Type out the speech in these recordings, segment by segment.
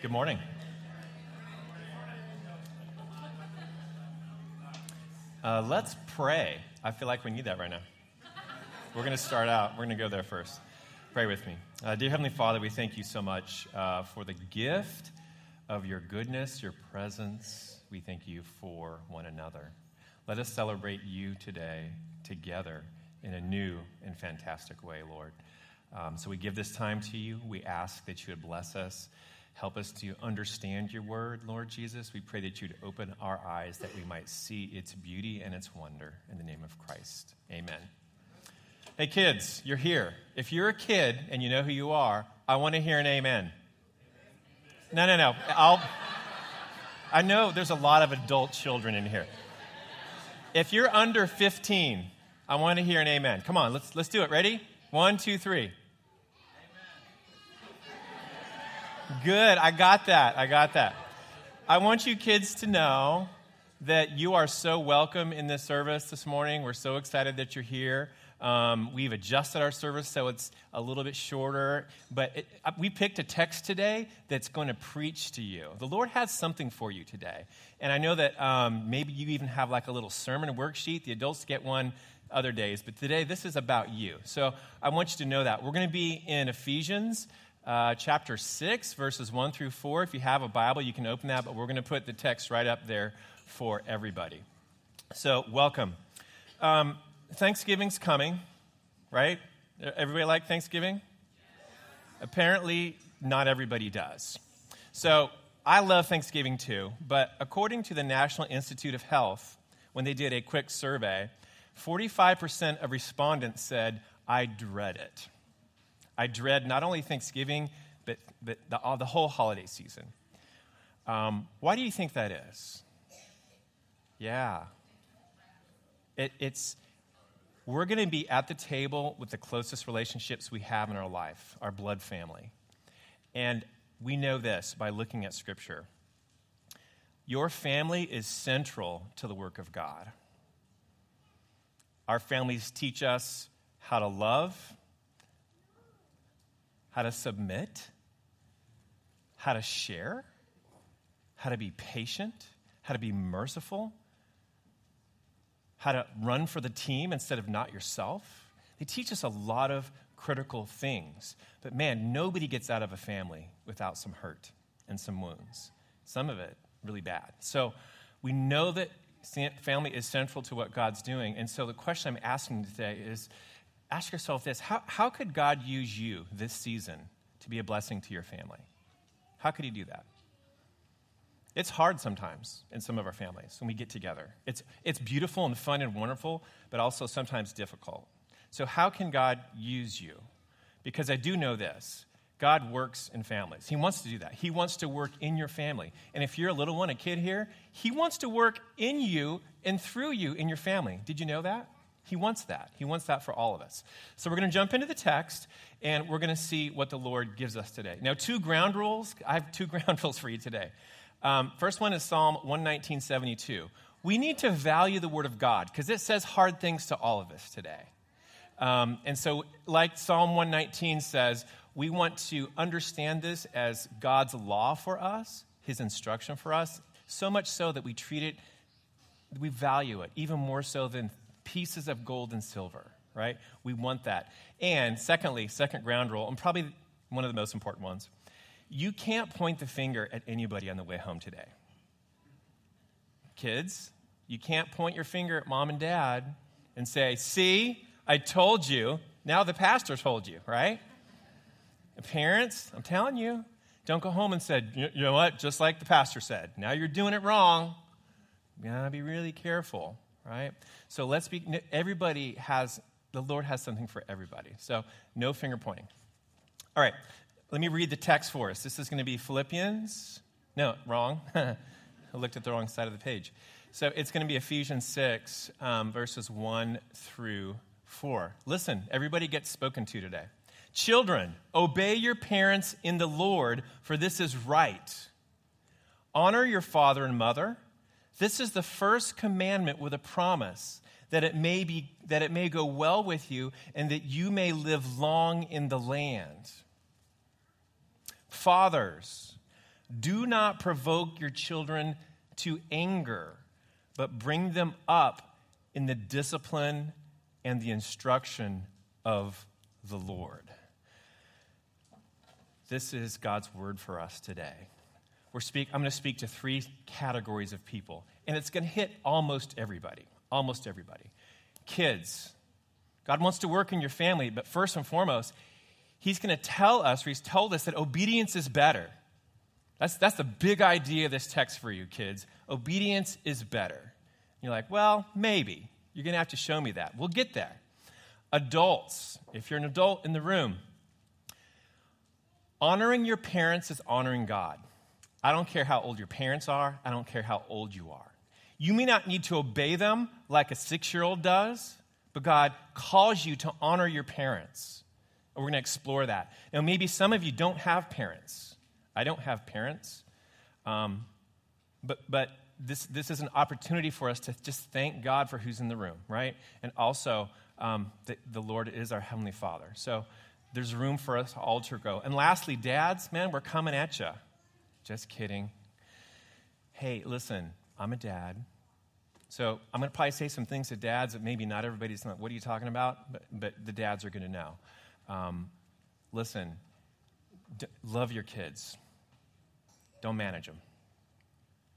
Good morning. Uh, let's pray. I feel like we need that right now. We're going to start out. We're going to go there first. Pray with me. Uh, dear Heavenly Father, we thank you so much uh, for the gift of your goodness, your presence. We thank you for one another. Let us celebrate you today together in a new and fantastic way, Lord. Um, so we give this time to you. We ask that you would bless us. Help us to understand your word, Lord Jesus. We pray that you'd open our eyes that we might see its beauty and its wonder. In the name of Christ. Amen. Hey, kids, you're here. If you're a kid and you know who you are, I want to hear an amen. No, no, no. I'll, I know there's a lot of adult children in here. If you're under 15, I want to hear an amen. Come on, let's, let's do it. Ready? One, two, three. Good. I got that. I got that. I want you kids to know that you are so welcome in this service this morning. We're so excited that you're here. Um, we've adjusted our service so it's a little bit shorter, but it, uh, we picked a text today that's going to preach to you. The Lord has something for you today. And I know that um, maybe you even have like a little sermon worksheet. The adults get one other days, but today this is about you. So I want you to know that. We're going to be in Ephesians uh, chapter 6, verses 1 through 4. If you have a Bible, you can open that, but we're going to put the text right up there for everybody. So, welcome. Um, Thanksgiving's coming, right? Everybody like Thanksgiving? Apparently, not everybody does. So, I love Thanksgiving too, but according to the National Institute of Health, when they did a quick survey, 45% of respondents said, I dread it. I dread not only Thanksgiving, but, but the, the whole holiday season. Um, why do you think that is? Yeah. It, it's, we're going to be at the table with the closest relationships we have in our life, our blood family. And we know this by looking at Scripture. Your family is central to the work of God. Our families teach us how to love, how to submit, how to share, how to be patient, how to be merciful, how to run for the team instead of not yourself. They teach us a lot of critical things. But man, nobody gets out of a family without some hurt and some wounds. Some of it really bad. So we know that family is central to what God's doing. And so the question I'm asking today is ask yourself this how, how could God use you this season to be a blessing to your family? How could He do that? It's hard sometimes in some of our families when we get together. It's, it's beautiful and fun and wonderful, but also sometimes difficult. So, how can God use you? Because I do know this God works in families. He wants to do that. He wants to work in your family. And if you're a little one, a kid here, He wants to work in you and through you in your family. Did you know that? He wants that. He wants that for all of us. So we're going to jump into the text and we're going to see what the Lord gives us today. Now, two ground rules. I have two ground rules for you today. Um, first one is Psalm 119.72. We need to value the Word of God because it says hard things to all of us today. Um, and so, like Psalm 119 says, we want to understand this as God's law for us, His instruction for us, so much so that we treat it, we value it even more so than pieces of gold and silver, right? We want that. And secondly, second ground rule, and probably one of the most important ones, you can't point the finger at anybody on the way home today. Kids, you can't point your finger at mom and dad and say, See, I told you. Now the pastor told you, right? parents, I'm telling you, don't go home and say, You know what? Just like the pastor said. Now you're doing it wrong. You gotta be really careful right? So let's be, everybody has, the Lord has something for everybody. So no finger pointing. All right, let me read the text for us. This is going to be Philippians. No, wrong. I looked at the wrong side of the page. So it's going to be Ephesians 6, um, verses 1 through 4. Listen, everybody gets spoken to today. Children, obey your parents in the Lord, for this is right. Honor your father and mother this is the first commandment with a promise that it may be that it may go well with you and that you may live long in the land. Fathers, Do not provoke your children to anger, but bring them up in the discipline and the instruction of the Lord. This is God's word for us today. We're speak, I'm going to speak to three categories of people, and it's going to hit almost everybody. Almost everybody. Kids. God wants to work in your family, but first and foremost, He's going to tell us, or He's told us, that obedience is better. That's, that's the big idea of this text for you, kids. Obedience is better. You're like, well, maybe. You're going to have to show me that. We'll get there. Adults, if you're an adult in the room, honoring your parents is honoring God. I don't care how old your parents are, I don't care how old you are. You may not need to obey them like a six year old does, but God calls you to honor your parents. And we're going to explore that. Now, maybe some of you don't have parents. I don't have parents. Um, but, but this, this is an opportunity for us to just thank God for who's in the room, right? And also, um, the, the Lord is our Heavenly Father. So there's room for us all to go. And lastly, dads, man, we're coming at you. Just kidding. Hey, listen, I'm a dad. So I'm going to probably say some things to dads that maybe not everybody's like, what are you talking about? But, but the dads are going to know. Um, listen, d- love your kids. Don't manage them.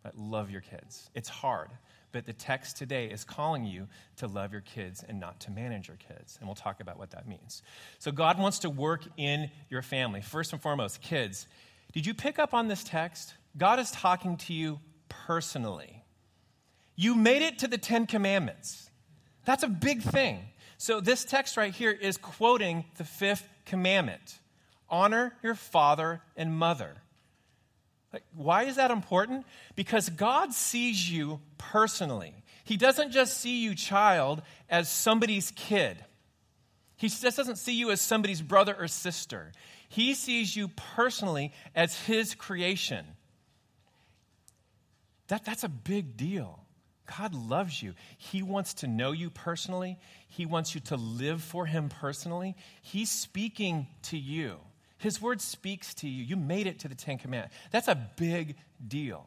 But love your kids. It's hard, but the text today is calling you to love your kids and not to manage your kids. And we'll talk about what that means. So, God wants to work in your family. First and foremost, kids. Did you pick up on this text? God is talking to you personally. You made it to the Ten Commandments. That's a big thing. So, this text right here is quoting the fifth commandment honor your father and mother. Like, why is that important? Because God sees you personally. He doesn't just see you, child, as somebody's kid. He just doesn't see you as somebody's brother or sister. He sees you personally as his creation. That, that's a big deal. God loves you. He wants to know you personally. He wants you to live for him personally. He's speaking to you. His word speaks to you. You made it to the Ten Commandments. That's a big deal.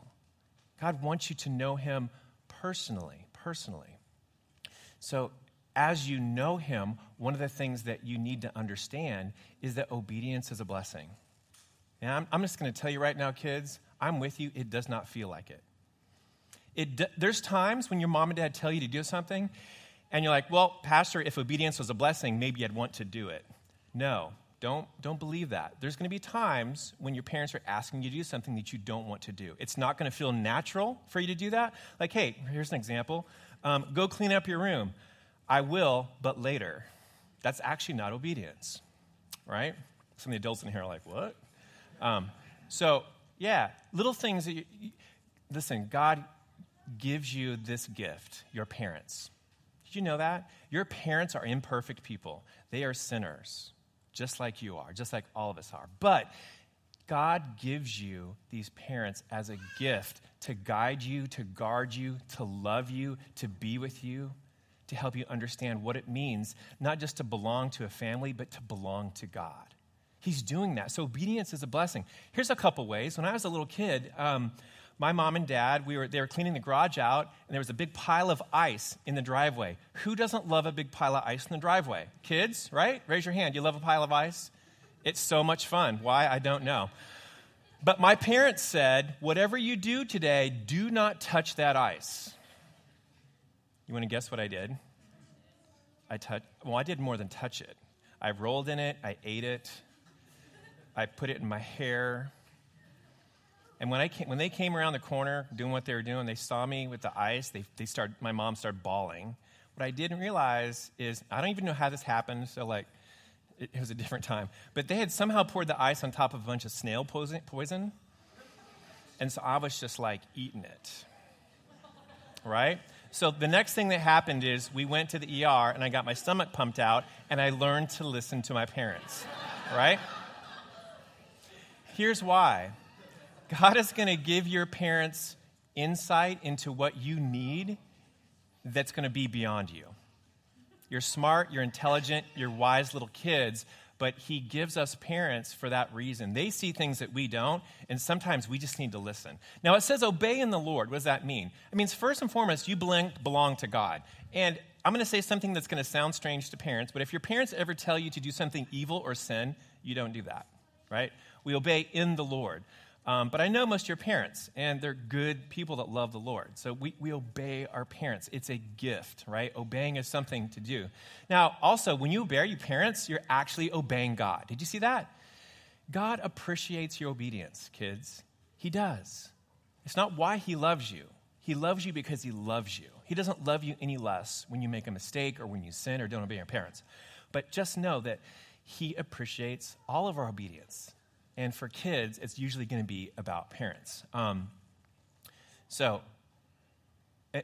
God wants you to know Him personally, personally. So, as you know Him, one of the things that you need to understand is that obedience is a blessing. And I'm, I'm just going to tell you right now, kids, I'm with you. It does not feel like it. it. There's times when your mom and dad tell you to do something, and you're like, well, Pastor, if obedience was a blessing, maybe I'd want to do it. No, don't, don't believe that. There's going to be times when your parents are asking you to do something that you don't want to do. It's not going to feel natural for you to do that. Like, hey, here's an example um, go clean up your room. I will, but later. That's actually not obedience, right? Some of the adults in here are like, what? Um, so, yeah, little things that you, listen, God gives you this gift, your parents. Did you know that? Your parents are imperfect people, they are sinners just like you are, just like all of us are. But God gives you these parents as a gift to guide you, to guard you, to love you, to be with you, to help you understand what it means, not just to belong to a family, but to belong to God. He's doing that. So obedience is a blessing. Here's a couple ways. When I was a little kid, um, my mom and dad, we were, they were cleaning the garage out, and there was a big pile of ice in the driveway. Who doesn't love a big pile of ice in the driveway? Kids, right? Raise your hand. You love a pile of ice? It's so much fun. Why? I don't know. But my parents said, whatever you do today, do not touch that ice. You want to guess what I did? I touched, well, I did more than touch it. I rolled in it, I ate it, I put it in my hair. And when, I came, when they came around the corner doing what they were doing, they saw me with the ice. They, they started, my mom started bawling. What I didn't realize is, I don't even know how this happened, so like, it, it was a different time. But they had somehow poured the ice on top of a bunch of snail poison, poison. And so I was just like eating it. Right? So the next thing that happened is we went to the ER and I got my stomach pumped out and I learned to listen to my parents. Right? Here's why God is going to give your parents insight into what you need that's going to be beyond you. You're smart, you're intelligent, you're wise little kids, but He gives us parents for that reason. They see things that we don't, and sometimes we just need to listen. Now, it says obey in the Lord. What does that mean? It means, first and foremost, you belong to God. And I'm going to say something that's going to sound strange to parents, but if your parents ever tell you to do something evil or sin, you don't do that, right? We obey in the Lord. Um, but I know most of your parents, and they're good people that love the Lord. So we, we obey our parents. It's a gift, right? Obeying is something to do. Now, also, when you obey your parents, you're actually obeying God. Did you see that? God appreciates your obedience, kids. He does. It's not why He loves you, He loves you because He loves you. He doesn't love you any less when you make a mistake or when you sin or don't obey your parents. But just know that He appreciates all of our obedience. And for kids, it's usually going to be about parents. Um, so,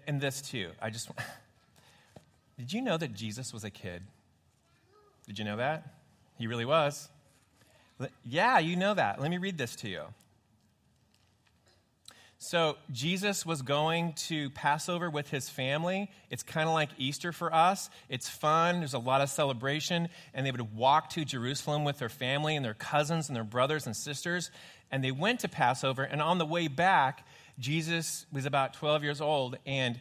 and this too, I just. Did you know that Jesus was a kid? Did you know that? He really was. Yeah, you know that. Let me read this to you. So, Jesus was going to Passover with his family. It's kind of like Easter for us. It's fun, there's a lot of celebration, and they would walk to Jerusalem with their family and their cousins and their brothers and sisters. And they went to Passover, and on the way back, Jesus was about 12 years old, and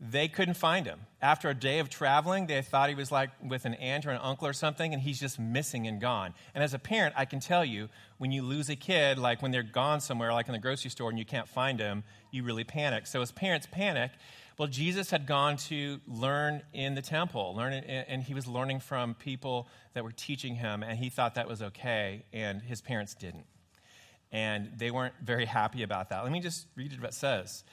they couldn't find him. After a day of traveling, they thought he was like with an aunt or an uncle or something, and he's just missing and gone. And as a parent, I can tell you, when you lose a kid, like when they're gone somewhere, like in the grocery store, and you can't find them, you really panic. So as parents panic, well, Jesus had gone to learn in the temple, learn, and he was learning from people that were teaching him, and he thought that was okay, and his parents didn't. And they weren't very happy about that. Let me just read what it says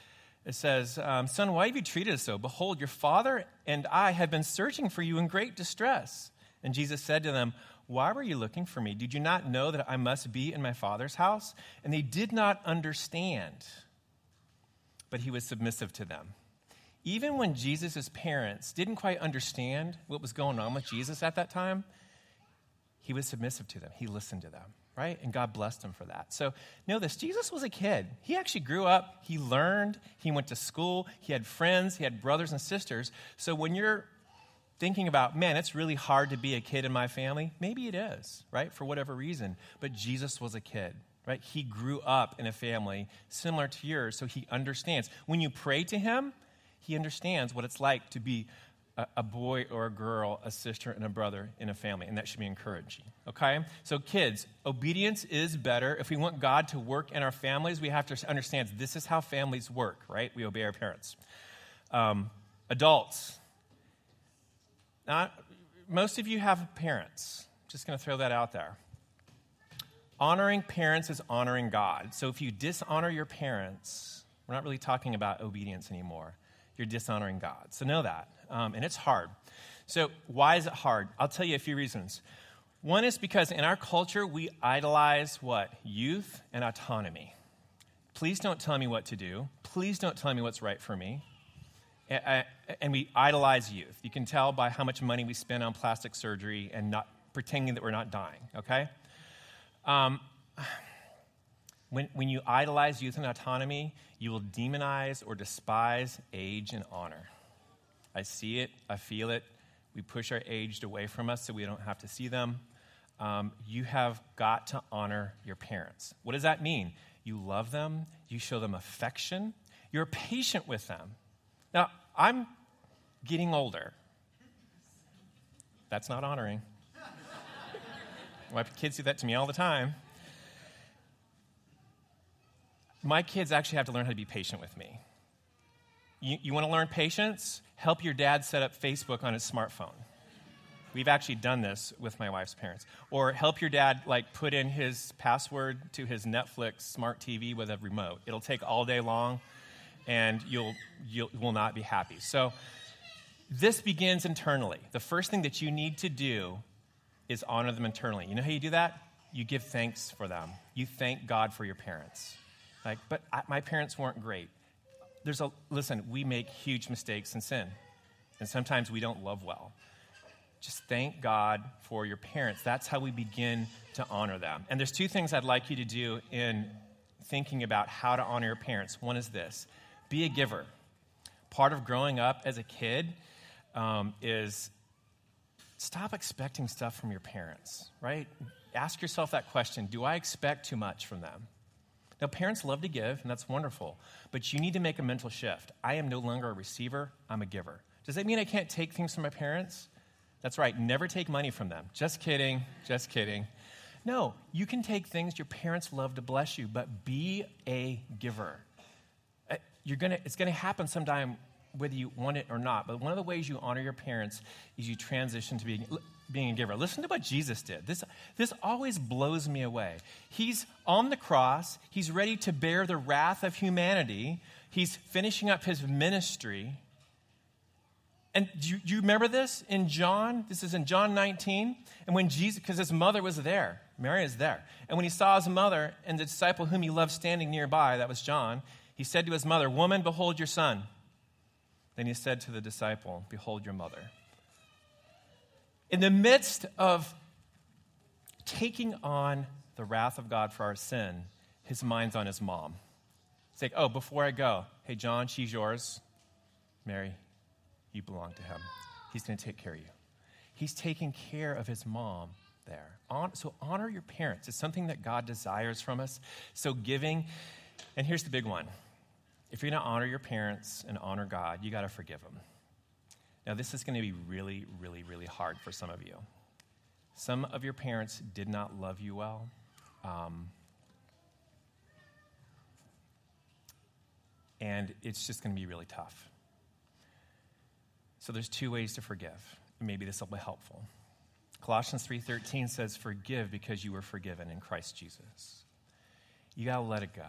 it says, um, Son, why have you treated us so? Behold, your father and I have been searching for you in great distress. And Jesus said to them, Why were you looking for me? Did you not know that I must be in my father's house? And they did not understand, but he was submissive to them. Even when Jesus' parents didn't quite understand what was going on with Jesus at that time, he was submissive to them. He listened to them right? And God blessed him for that. So know this Jesus was a kid. He actually grew up, he learned, he went to school, he had friends, he had brothers and sisters. So when you're thinking about, man, it's really hard to be a kid in my family, maybe it is, right? For whatever reason. But Jesus was a kid. Right? He grew up in a family similar to yours, so he understands. When you pray to him, he understands what it's like to be a, boy or a girl, a sister and a brother in a family, and that should be encouraging. Okay? So, kids, obedience is better. If we want God to work in our families, we have to understand this is how families work, right? We obey our parents. Um, adults, not, most of you have parents. Just going to throw that out there. Honoring parents is honoring God. So if you dishonor your parents, we're not really talking about obedience anymore. You're dishonoring God. So know that um, and it's hard. So, why is it hard? I'll tell you a few reasons. One is because in our culture, we idolize what? Youth and autonomy. Please don't tell me what to do. Please don't tell me what's right for me. And we idolize youth. You can tell by how much money we spend on plastic surgery and not pretending that we're not dying, okay? Um, when, when you idolize youth and autonomy, you will demonize or despise age and honor. I see it, I feel it. We push our aged away from us so we don't have to see them. Um, you have got to honor your parents. What does that mean? You love them, you show them affection, you're patient with them. Now, I'm getting older. That's not honoring. My kids do that to me all the time. My kids actually have to learn how to be patient with me. You, you want to learn patience? Help your dad set up Facebook on his smartphone. We've actually done this with my wife's parents. Or help your dad like put in his password to his Netflix smart TV with a remote. It'll take all day long and you'll you will not be happy. So this begins internally. The first thing that you need to do is honor them internally. You know how you do that? You give thanks for them. You thank God for your parents. Like, but I, my parents weren't great there's a, listen, we make huge mistakes and sin. And sometimes we don't love well. Just thank God for your parents. That's how we begin to honor them. And there's two things I'd like you to do in thinking about how to honor your parents. One is this be a giver. Part of growing up as a kid um, is stop expecting stuff from your parents, right? Ask yourself that question Do I expect too much from them? Now, parents love to give, and that's wonderful, but you need to make a mental shift. I am no longer a receiver, I'm a giver. Does that mean I can't take things from my parents? That's right, never take money from them. Just kidding, just kidding. No, you can take things your parents love to bless you, but be a giver. Uh, you're gonna, it's going to happen sometime whether you want it or not. But one of the ways you honor your parents is you transition to being, being a giver. Listen to what Jesus did. This, this always blows me away. He's on the cross, he's ready to bear the wrath of humanity, he's finishing up his ministry. And do you, do you remember this in John? This is in John 19. And when Jesus, because his mother was there, Mary is there. And when he saw his mother and the disciple whom he loved standing nearby, that was John, he said to his mother, Woman, behold your son. Then he said to the disciple, Behold your mother. In the midst of taking on the wrath of God for our sin, his mind's on his mom. It's like, oh, before I go, hey, John, she's yours. Mary, you belong to him. He's going to take care of you. He's taking care of his mom there. So honor your parents. It's something that God desires from us. So giving, and here's the big one if you're going to honor your parents and honor God, you got to forgive them. Now, this is going to be really, really, really hard for some of you. Some of your parents did not love you well. Um, and it's just going to be really tough. So there's two ways to forgive. Maybe this will be helpful. Colossians 3:13 says forgive because you were forgiven in Christ Jesus. You got to let it go.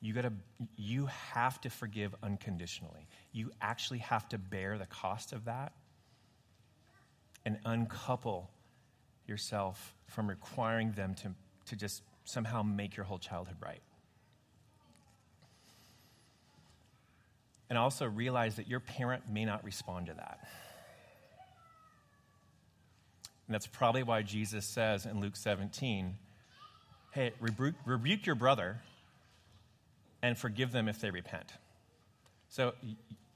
You got to you have to forgive unconditionally. You actually have to bear the cost of that and uncouple yourself from requiring them to, to just somehow make your whole childhood right. And also realize that your parent may not respond to that. And that's probably why Jesus says in Luke 17, hey, rebuke, rebuke your brother and forgive them if they repent. So,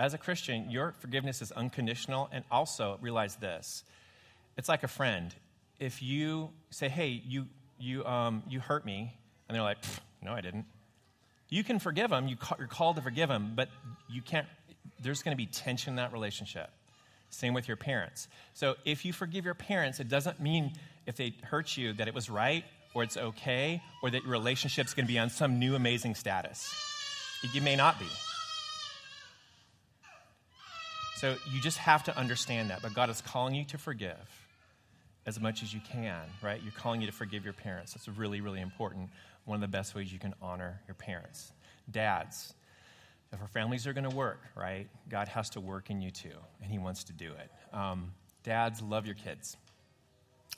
as a Christian, your forgiveness is unconditional, and also realize this it's like a friend. If you say, hey, you, you, um, you hurt me, and they're like, no, I didn't. You can forgive them, you are called to forgive them, but you can't, there's going to be tension in that relationship. Same with your parents. So if you forgive your parents, it doesn't mean if they hurt you that it was right or it's okay or that your relationship's going to be on some new amazing status. You may not be. So you just have to understand that. But God is calling you to forgive as much as you can, right? You're calling you to forgive your parents. That's really, really important. One of the best ways you can honor your parents. Dads, if our families are going to work, right, God has to work in you too, and He wants to do it. Um, dads, love your kids.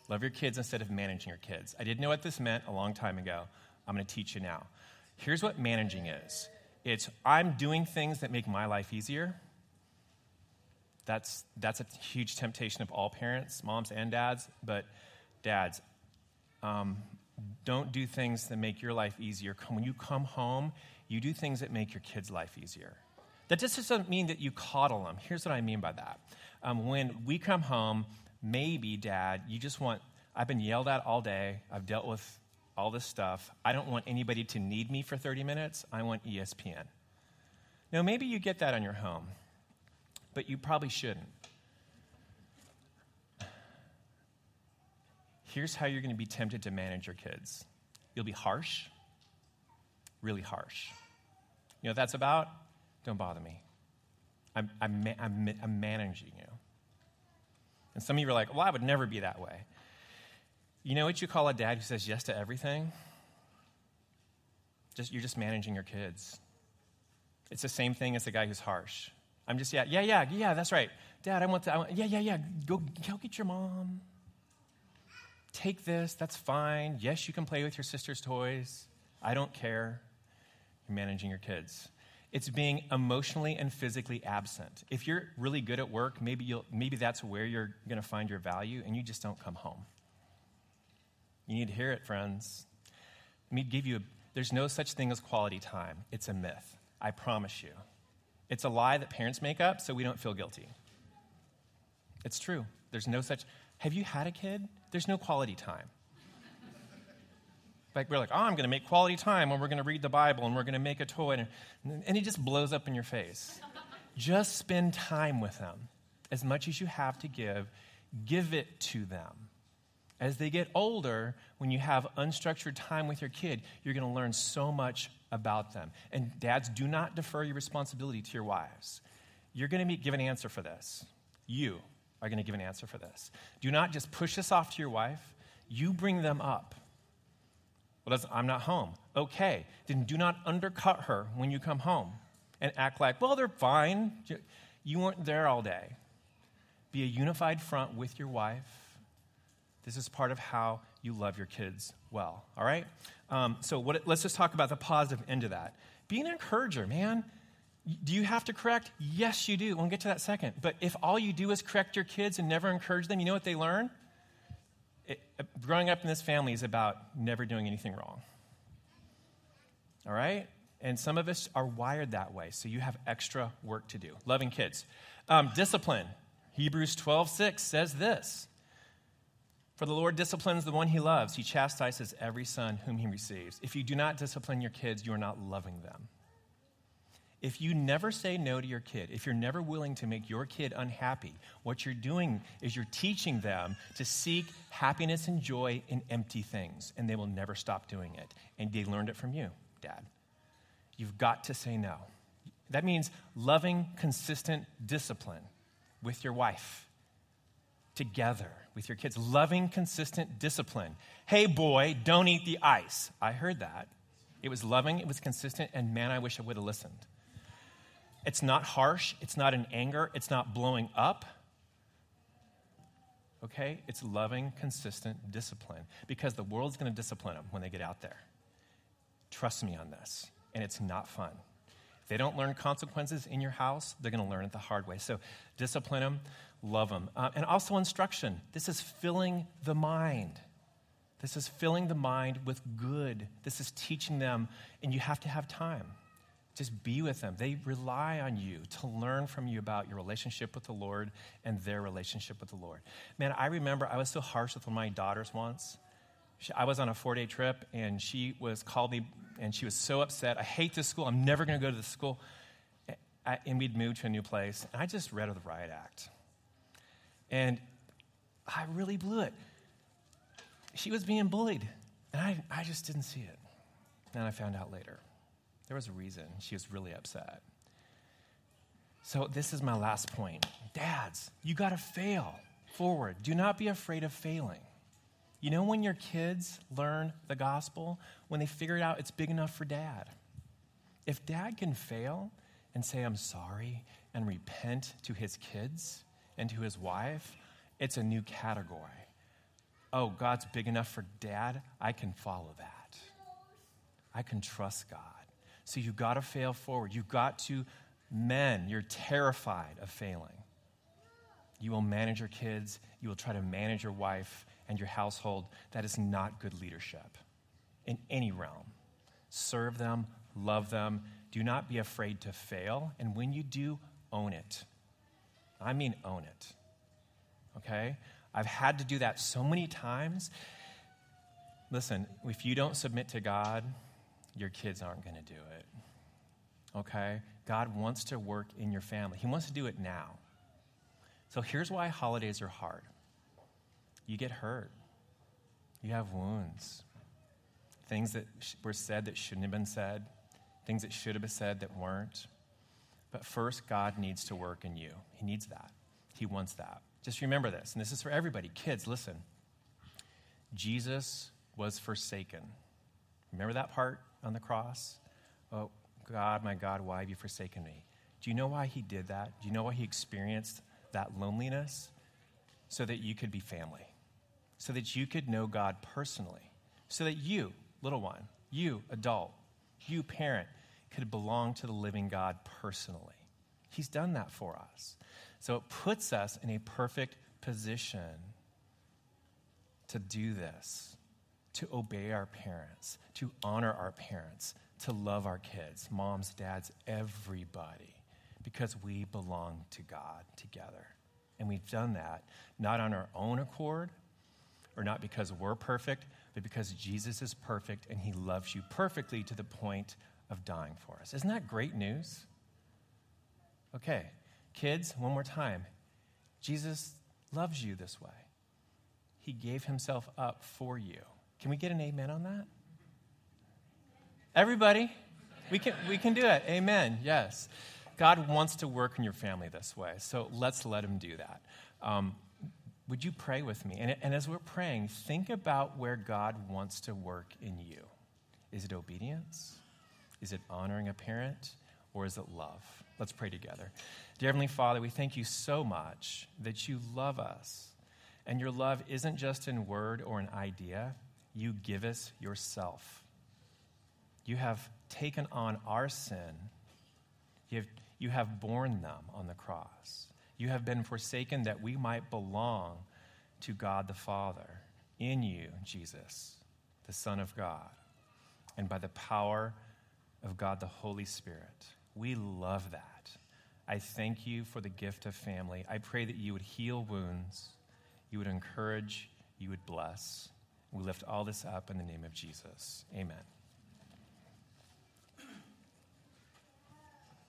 Love your kids instead of managing your kids. I didn't know what this meant a long time ago. I'm going to teach you now. Here's what managing is it's I'm doing things that make my life easier. That's, that's a huge temptation of all parents, moms and dads. But dads, um, don't do things that make your life easier. When you come home, you do things that make your kids' life easier. That just doesn't mean that you coddle them. Here's what I mean by that. Um, when we come home, maybe, Dad, you just want, I've been yelled at all day, I've dealt with all this stuff. I don't want anybody to need me for 30 minutes. I want ESPN. Now, maybe you get that on your home, but you probably shouldn't. Here's how you're going to be tempted to manage your kids you'll be harsh, really harsh. You know what that's about? Don't bother me. I'm, I'm, I'm, I'm managing you. And some of you are like, well, I would never be that way. You know what you call a dad who says yes to everything? Just, you're just managing your kids. It's the same thing as the guy who's harsh. I'm just, yeah, yeah, yeah, yeah, that's right. Dad, I want to, I want, yeah, yeah, yeah, go, go get your mom. Take this, that's fine. Yes, you can play with your sister's toys. I don't care. You're managing your kids. It's being emotionally and physically absent. If you're really good at work, maybe, you'll, maybe that's where you're going to find your value, and you just don't come home. You need to hear it, friends. Let me give you a, there's no such thing as quality time. It's a myth. I promise you. It's a lie that parents make up so we don't feel guilty. It's true. There's no such. Have you had a kid? There's no quality time. Like we're like, oh, I'm going to make quality time when we're going to read the Bible and we're going to make a toy, and, and it just blows up in your face. just spend time with them. As much as you have to give, give it to them. As they get older, when you have unstructured time with your kid, you're going to learn so much about them. And dads, do not defer your responsibility to your wives. You're going to give an answer for this. You are going to give an answer for this. Do not just push this off to your wife. You bring them up. Well, I'm not home. Okay, then do not undercut her when you come home and act like, well, they're fine. You weren't there all day. Be a unified front with your wife. This is part of how you love your kids well, all right? Um, so what, let's just talk about the positive end of that. Be an encourager, man. Do you have to correct? Yes, you do. We'll get to that second. But if all you do is correct your kids and never encourage them, you know what they learn? It, uh, growing up in this family is about never doing anything wrong. All right? And some of us are wired that way, so you have extra work to do. Loving kids. Um, discipline. Hebrews 12, 6 says this For the Lord disciplines the one he loves, he chastises every son whom he receives. If you do not discipline your kids, you are not loving them if you never say no to your kid, if you're never willing to make your kid unhappy, what you're doing is you're teaching them to seek happiness and joy in empty things, and they will never stop doing it. And they learned it from you, Dad. You've got to say no. That means loving, consistent discipline with your wife, together with your kids. Loving, consistent discipline. Hey, boy, don't eat the ice. I heard that. It was loving, it was consistent, and man, I wish I would have listened. It's not harsh, it's not in anger, it's not blowing up. Okay? It's loving, consistent discipline because the world's going to discipline them when they get out there. Trust me on this. And it's not fun. If they don't learn consequences in your house, they're going to learn it the hard way. So discipline them, love them. Uh, and also instruction. This is filling the mind. This is filling the mind with good. This is teaching them, and you have to have time. Just be with them. They rely on you to learn from you about your relationship with the Lord and their relationship with the Lord. Man, I remember I was so harsh with one of my daughters once. She, I was on a four day trip and she was called me and she was so upset. I hate this school. I'm never going to go to this school. and we'd moved to a new place. And I just read her the riot act. And I really blew it. She was being bullied. And I, I just didn't see it. And I found out later. There was a reason she was really upset. So, this is my last point. Dads, you got to fail forward. Do not be afraid of failing. You know, when your kids learn the gospel, when they figure it out, it's big enough for dad. If dad can fail and say, I'm sorry, and repent to his kids and to his wife, it's a new category. Oh, God's big enough for dad. I can follow that. I can trust God. So you've got to fail forward. You've got to, men, you're terrified of failing. You will manage your kids, you will try to manage your wife and your household. That is not good leadership in any realm. Serve them, love them. Do not be afraid to fail. And when you do, own it. I mean, own it. Okay? I've had to do that so many times. Listen, if you don't submit to God, your kids aren't going to do it. Okay? God wants to work in your family, He wants to do it now. So here's why holidays are hard you get hurt, you have wounds, things that were said that shouldn't have been said, things that should have been said that weren't. But first, God needs to work in you. He needs that. He wants that. Just remember this, and this is for everybody. Kids, listen. Jesus was forsaken. Remember that part? on the cross? Oh, God, my God, why have you forsaken me? Do you know why he did that? Do you know why he experienced that loneliness? So that you could be family, so that you could know God personally, so that you, little one, you, adult, you, parent, could belong to the living God personally. He's done that for us. So it puts us in a perfect position to do this to obey our parents, to honor our parents, to love our kids, moms, dads, everybody, because we belong to God together. And we've done that not on our own accord or not because we're perfect, but because Jesus is perfect and he loves you perfectly to the point of dying for us. Isn't that great news? Okay, kids, one more time. Jesus loves you this way. He gave himself up for you. Can we get an amen on that? Everybody, we can, we can do it. Amen. Yes. God wants to work in your family this way, so let's let him do that. Um, would you pray with me? And, and as we're praying, think about where God wants to work in you. Is it obedience? Is it honoring a parent? Or is it love? Let's pray together. Dear Heavenly Father, we thank you so much that you love us. And your love isn't just in word or an idea, you give us yourself. You have taken on our sin, you have, you have borne them on the cross. You have been forsaken that we might belong to God the Father in you, Jesus, the Son of God, and by the power of God the Holy Spirit. We love that. I thank you for the gift of family. I pray that you would heal wounds, you would encourage, you would bless. We lift all this up in the name of Jesus. Amen.